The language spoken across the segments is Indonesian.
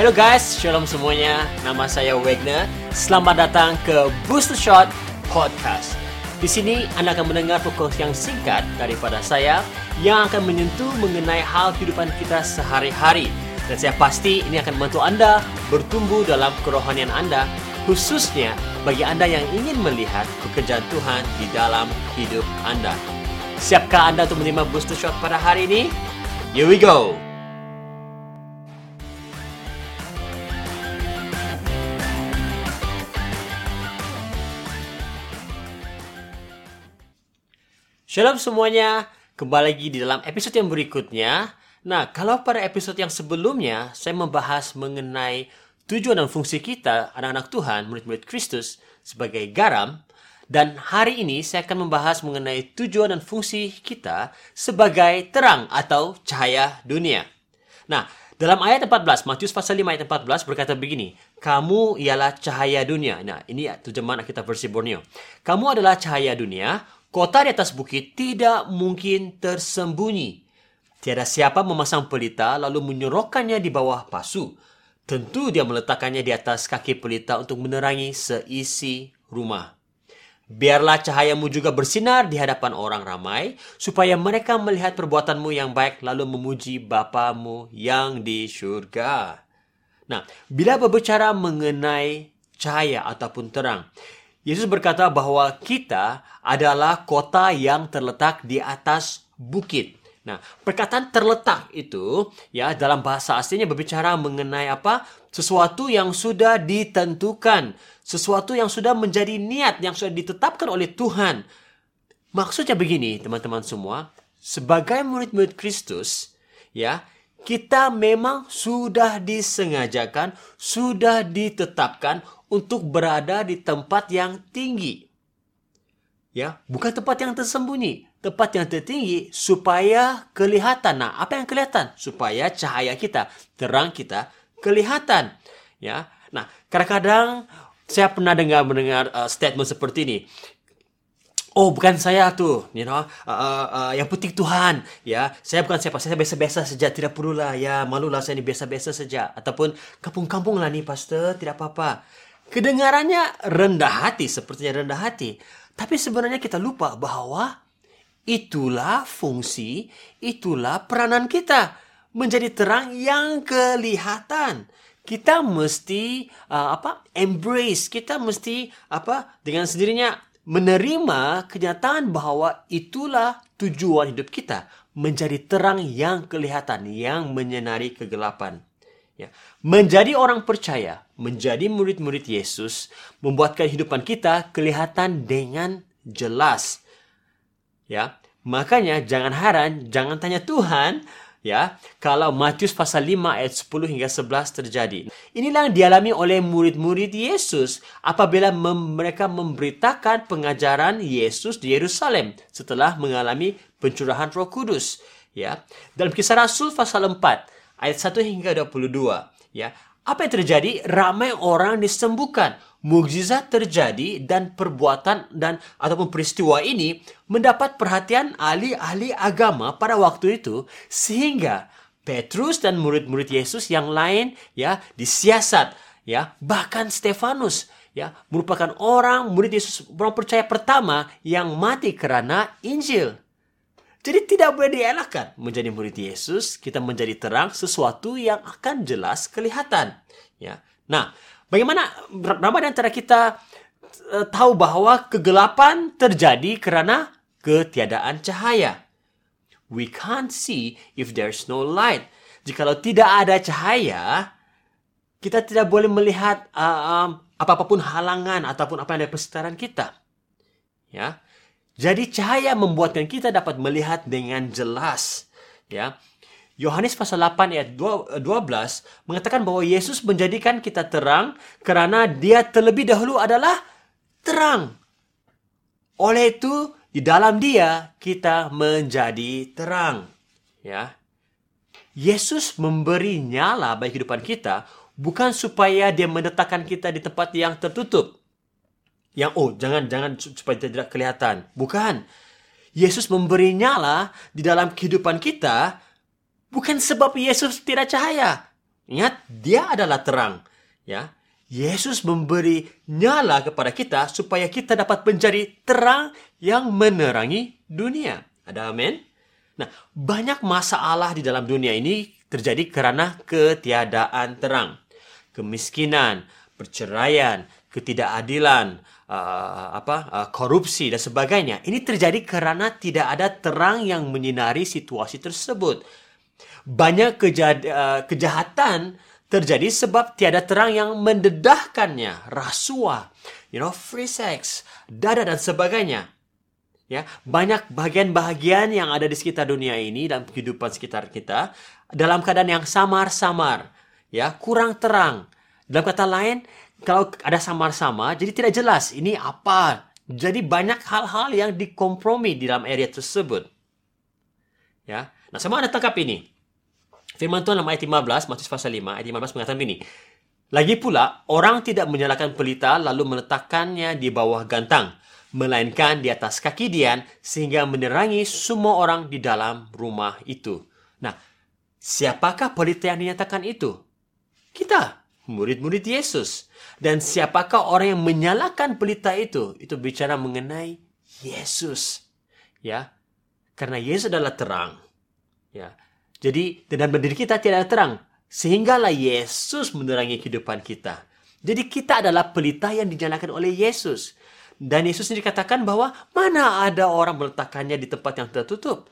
Hello guys, shalom semuanya. Nama saya Wagner. Selamat datang ke Booster Shot Podcast. Di sini Anda akan mendengar perkongsian singkat daripada saya yang akan menyentuh mengenai hal kehidupan kita sehari-hari. Dan saya pasti ini akan membantu Anda bertumbuh dalam kerohanian Anda, khususnya bagi Anda yang ingin melihat pekerjaan Tuhan di dalam hidup Anda. Siapkah Anda untuk menerima booster shot pada hari ini? Here we go! Shalom semuanya, kembali lagi di dalam episode yang berikutnya. Nah, kalau pada episode yang sebelumnya saya membahas mengenai tujuan dan fungsi kita, anak-anak Tuhan, murid-murid Kristus sebagai garam, dan hari ini saya akan membahas mengenai tujuan dan fungsi kita sebagai terang atau cahaya dunia. Nah, dalam ayat 14, Matius pasal 5 ayat 14 berkata begini, Kamu ialah cahaya dunia. Nah, ini terjemahan kita versi Borneo. Kamu adalah cahaya dunia, kota di atas bukit tidak mungkin tersembunyi. Tiada siapa memasang pelita lalu menyorokkannya di bawah pasu. Tentu dia meletakkannya di atas kaki pelita untuk menerangi seisi rumah. Biarlah cahayamu juga bersinar di hadapan orang ramai, supaya mereka melihat perbuatanmu yang baik lalu memuji Bapamu yang di surga. Nah, bila berbicara mengenai cahaya ataupun terang, Yesus berkata bahwa kita adalah kota yang terletak di atas bukit. Nah, perkataan terletak itu ya dalam bahasa aslinya berbicara mengenai apa? Sesuatu yang sudah ditentukan, sesuatu yang sudah menjadi niat yang sudah ditetapkan oleh Tuhan. Maksudnya begini, teman-teman semua, sebagai murid-murid Kristus, ya, kita memang sudah disengajakan, sudah ditetapkan untuk berada di tempat yang tinggi. Ya, bukan tempat yang tersembunyi, tempat yang tertinggi supaya kelihatan. Nah, apa yang kelihatan? Supaya cahaya kita, terang kita kelihatan. Ya. Nah, kadang-kadang saya pernah dengar mendengar uh, statement seperti ini. Oh, bukan saya tuh, you know. Uh, uh, uh, yang penting Tuhan, ya. Saya bukan siapa, saya biasa-biasa saja, tidak perlulah. Ya, malulah saya ini biasa-biasa saja. Ataupun kampung-kampung lah nih, pastor, tidak apa-apa. Kedengarannya rendah hati, sepertinya rendah hati. Tapi sebenarnya kita lupa bahwa itulah fungsi, itulah peranan kita. Menjadi terang yang kelihatan. Kita mesti uh, apa embrace. Kita mesti apa dengan sendirinya menerima kenyataan bahwa itulah tujuan hidup kita menjadi terang yang kelihatan yang menyinari kegelapan. Ya. Menjadi orang percaya menjadi murid-murid Yesus membuat kehidupan kita kelihatan dengan jelas. Ya. Makanya jangan heran jangan tanya Tuhan ya kalau Matius pasal 5 ayat 10 hingga 11 terjadi. Inilah yang dialami oleh murid-murid Yesus apabila mem mereka memberitakan pengajaran Yesus di Yerusalem setelah mengalami pencurahan Roh Kudus ya. Dalam kisah Rasul pasal 4 ayat 1 hingga 22 ya. Apa yang terjadi? Ramai orang disembuhkan mukjizat terjadi dan perbuatan dan ataupun peristiwa ini mendapat perhatian ahli-ahli agama pada waktu itu sehingga Petrus dan murid-murid Yesus yang lain ya disiasat ya bahkan Stefanus ya merupakan orang murid Yesus orang percaya pertama yang mati karena Injil. Jadi tidak boleh dielakkan menjadi murid Yesus, kita menjadi terang sesuatu yang akan jelas kelihatan. Ya. Nah, Bagaimana berapa di antara kita uh, tahu bahwa kegelapan terjadi karena ketiadaan cahaya? We can't see if there's no light. Jikalau tidak ada cahaya, kita tidak boleh melihat uh, um, apa pun halangan ataupun apa yang ada persekitaran kita. Ya. Jadi cahaya membuatkan kita dapat melihat dengan jelas. Ya. Yohanes pasal 8 ayat 12 mengatakan bahwa Yesus menjadikan kita terang karena dia terlebih dahulu adalah terang. Oleh itu, di dalam dia kita menjadi terang. Ya. Yesus memberi nyala bagi kehidupan kita bukan supaya dia menetapkan kita di tempat yang tertutup. Yang oh, jangan jangan supaya tidak kelihatan. Bukan. Yesus memberi nyala di dalam kehidupan kita bukan sebab Yesus tidak cahaya. Ingat, dia adalah terang. Ya, Yesus memberi nyala kepada kita supaya kita dapat menjadi terang yang menerangi dunia. Ada amin? Nah, banyak masalah di dalam dunia ini terjadi karena ketiadaan terang. Kemiskinan, perceraian, ketidakadilan, uh, apa uh, korupsi dan sebagainya. Ini terjadi karena tidak ada terang yang menyinari situasi tersebut. Banyak kejad, uh, kejahatan terjadi sebab tiada terang yang mendedahkannya, rasuah, you know, free sex, dada dan sebagainya. Ya, banyak bagian-bagian yang ada di sekitar dunia ini dan kehidupan sekitar kita dalam keadaan yang samar-samar, ya, kurang terang. Dalam kata lain, kalau ada samar-samar, jadi tidak jelas ini apa. Jadi banyak hal-hal yang dikompromi di dalam area tersebut. Ya, nah sama ada tangkap ini. Firman Tuhan dalam ayat 15, Matius pasal 5, ayat 15 mengatakan begini. Lagi pula, orang tidak menyalakan pelita lalu meletakkannya di bawah gantang, melainkan di atas kaki Dian sehingga menerangi semua orang di dalam rumah itu. Nah, siapakah pelita yang dinyatakan itu? Kita, murid-murid Yesus. Dan siapakah orang yang menyalakan pelita itu? Itu bicara mengenai Yesus. Ya. Karena Yesus adalah terang. Ya. Jadi dengan berdiri kita tidak terang. Sehinggalah Yesus menerangi kehidupan kita. Jadi kita adalah pelita yang dinyalakan oleh Yesus. Dan Yesus sendiri katakan bahwa mana ada orang meletakkannya di tempat yang tertutup.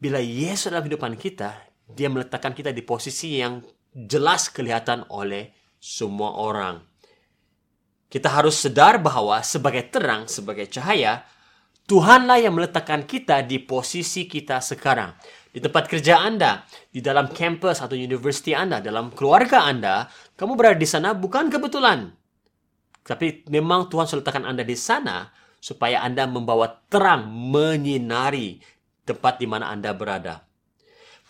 Bila Yesus dalam kehidupan kita, dia meletakkan kita di posisi yang jelas kelihatan oleh semua orang. Kita harus sadar bahwa sebagai terang, sebagai cahaya, Tuhanlah yang meletakkan kita di posisi kita sekarang di tempat kerja Anda, di dalam kampus atau university Anda, dalam keluarga Anda, kamu berada di sana bukan kebetulan. Tapi memang Tuhan sudah letakkan Anda di sana supaya Anda membawa terang menyinari tempat di mana Anda berada.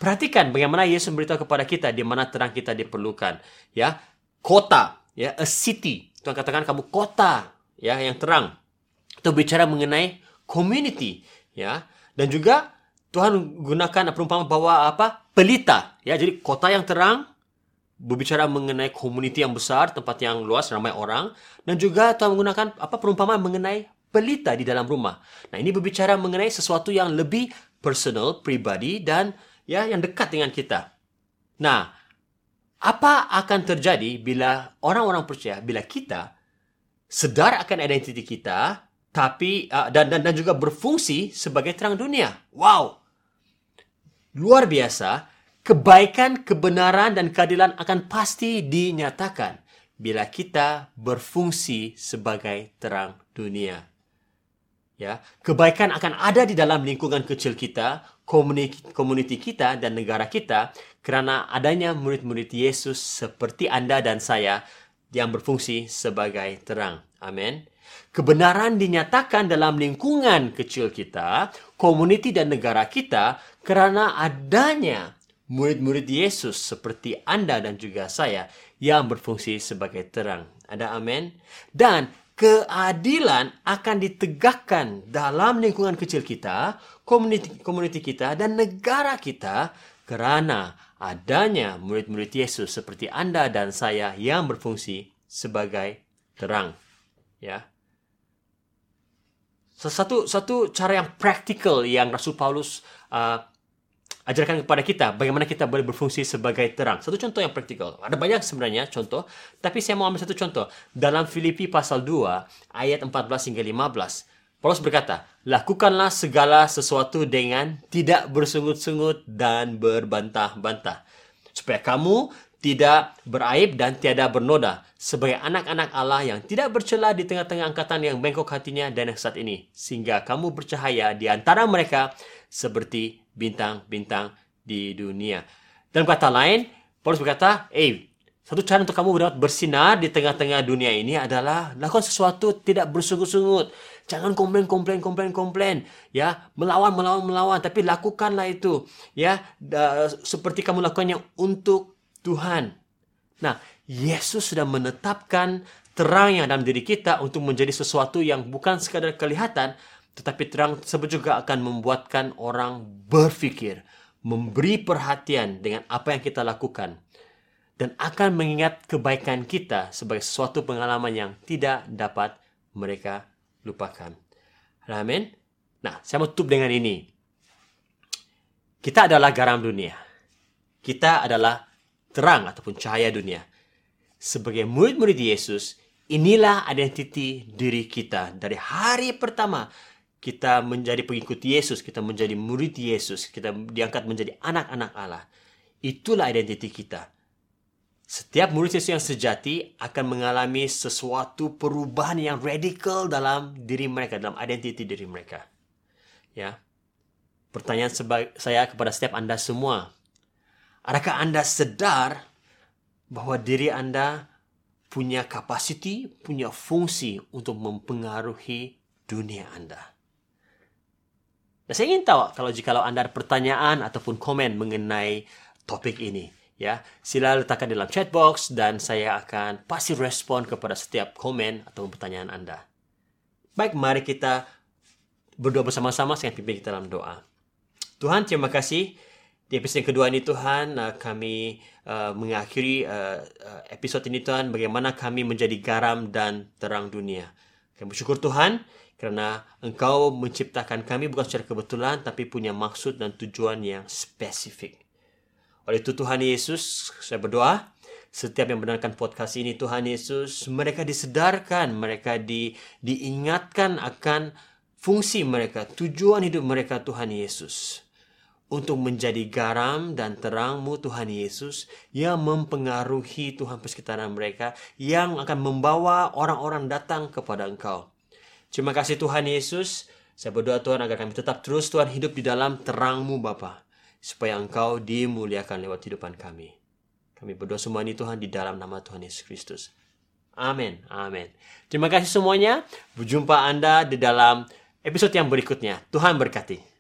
Perhatikan bagaimana Yesus memberitahu kepada kita di mana terang kita diperlukan. Ya, kota, ya, a city. Tuhan katakan kamu kota, ya, yang terang. Itu bicara mengenai community, ya. Dan juga Tuhan gunakan perumpamaan bahwa apa? Pelita. Ya, jadi kota yang terang berbicara mengenai community yang besar, tempat yang luas, ramai orang, dan juga Tuhan menggunakan apa perumpamaan mengenai pelita di dalam rumah. Nah, ini berbicara mengenai sesuatu yang lebih personal, pribadi dan ya yang dekat dengan kita. Nah, apa akan terjadi bila orang-orang percaya bila kita sedar akan identiti kita tapi uh, dan, dan dan juga berfungsi sebagai terang dunia. Wow luar biasa, kebaikan, kebenaran, dan keadilan akan pasti dinyatakan bila kita berfungsi sebagai terang dunia. Ya, kebaikan akan ada di dalam lingkungan kecil kita, komuniti kita dan negara kita karena adanya murid-murid Yesus seperti Anda dan saya yang berfungsi sebagai terang. Amin. Kebenaran dinyatakan dalam lingkungan kecil kita, komuniti dan negara kita karena adanya murid-murid Yesus seperti Anda dan juga saya yang berfungsi sebagai terang. Ada amin? Dan keadilan akan ditegakkan dalam lingkungan kecil kita, komuniti, komuniti kita, dan negara kita karena adanya murid-murid Yesus seperti Anda dan saya yang berfungsi sebagai terang. Ya. Satu satu cara yang praktikal yang Rasul Paulus uh, ajarkan kepada kita bagaimana kita boleh berfungsi sebagai terang. Satu contoh yang praktikal. Ada banyak sebenarnya contoh, tapi saya mau ambil satu contoh. Dalam Filipi pasal 2 ayat 14 hingga 15. Paulus berkata, "Lakukanlah segala sesuatu dengan tidak bersungut-sungut dan berbantah-bantah, supaya kamu tidak beraib dan tiada bernoda sebagai anak-anak Allah yang tidak bercela di tengah-tengah angkatan yang bengkok hatinya dan yang saat ini sehingga kamu bercahaya di antara mereka seperti bintang-bintang di dunia. Dan kata lain, Paulus berkata, "Eh, satu cara untuk kamu dapat bersinar di tengah-tengah dunia ini adalah lakukan sesuatu tidak bersungut-sungut. Jangan komplain, komplain, komplain, komplain. Ya, melawan, melawan, melawan. Tapi lakukanlah itu. Ya, seperti kamu lakukannya untuk Tuhan. Nah, Yesus sudah menetapkan terang yang dalam diri kita untuk menjadi sesuatu yang bukan sekadar kelihatan, tetapi terang tersebut juga akan membuatkan orang berpikir, memberi perhatian dengan apa yang kita lakukan. dan akan mengingat kebaikan kita sebagai sesuatu pengalaman yang tidak dapat mereka lupakan. Amin. Nah, saya mau tutup dengan ini. Kita adalah garam dunia. Kita adalah terang ataupun cahaya dunia. Sebagai murid-murid Yesus, inilah identiti diri kita. Dari hari pertama kita menjadi pengikut Yesus, kita menjadi murid Yesus, kita diangkat menjadi anak-anak Allah. Itulah identiti kita. Setiap murid Yesus yang sejati akan mengalami sesuatu perubahan yang radikal dalam diri mereka, dalam identiti diri mereka. Ya. Pertanyaan saya kepada setiap Anda semua. Adakah Anda sadar bahwa diri Anda punya kapasiti, punya fungsi untuk mempengaruhi dunia Anda? Nah, saya ingin tahu kalau jika Anda ada pertanyaan ataupun komen mengenai topik ini ya sila letakkan dalam chat box dan saya akan pasti respon kepada setiap komen atau pertanyaan Anda. Baik, mari kita berdoa bersama-sama saya pimpin kita dalam doa. Tuhan, terima kasih di episode yang kedua ini Tuhan uh, kami uh, mengakhiri uh, uh, episode ini Tuhan bagaimana kami menjadi garam dan terang dunia. Kami bersyukur Tuhan karena Engkau menciptakan kami bukan secara kebetulan tapi punya maksud dan tujuan yang spesifik. Oleh itu Tuhan Yesus, saya berdoa setiap yang mendengarkan podcast ini Tuhan Yesus, mereka disedarkan, mereka di, diingatkan akan fungsi mereka, tujuan hidup mereka Tuhan Yesus. Untuk menjadi garam dan terangmu Tuhan Yesus yang mempengaruhi Tuhan persekitaran mereka yang akan membawa orang-orang datang kepada Engkau. Terima kasih Tuhan Yesus. Saya berdoa Tuhan agar kami tetap terus Tuhan hidup di dalam terangmu Bapa supaya Engkau dimuliakan lewat kehidupan kami. Kami berdoa semua ini Tuhan di dalam nama Tuhan Yesus Kristus. Amin. Amin. Terima kasih semuanya. Berjumpa Anda di dalam episode yang berikutnya. Tuhan berkati.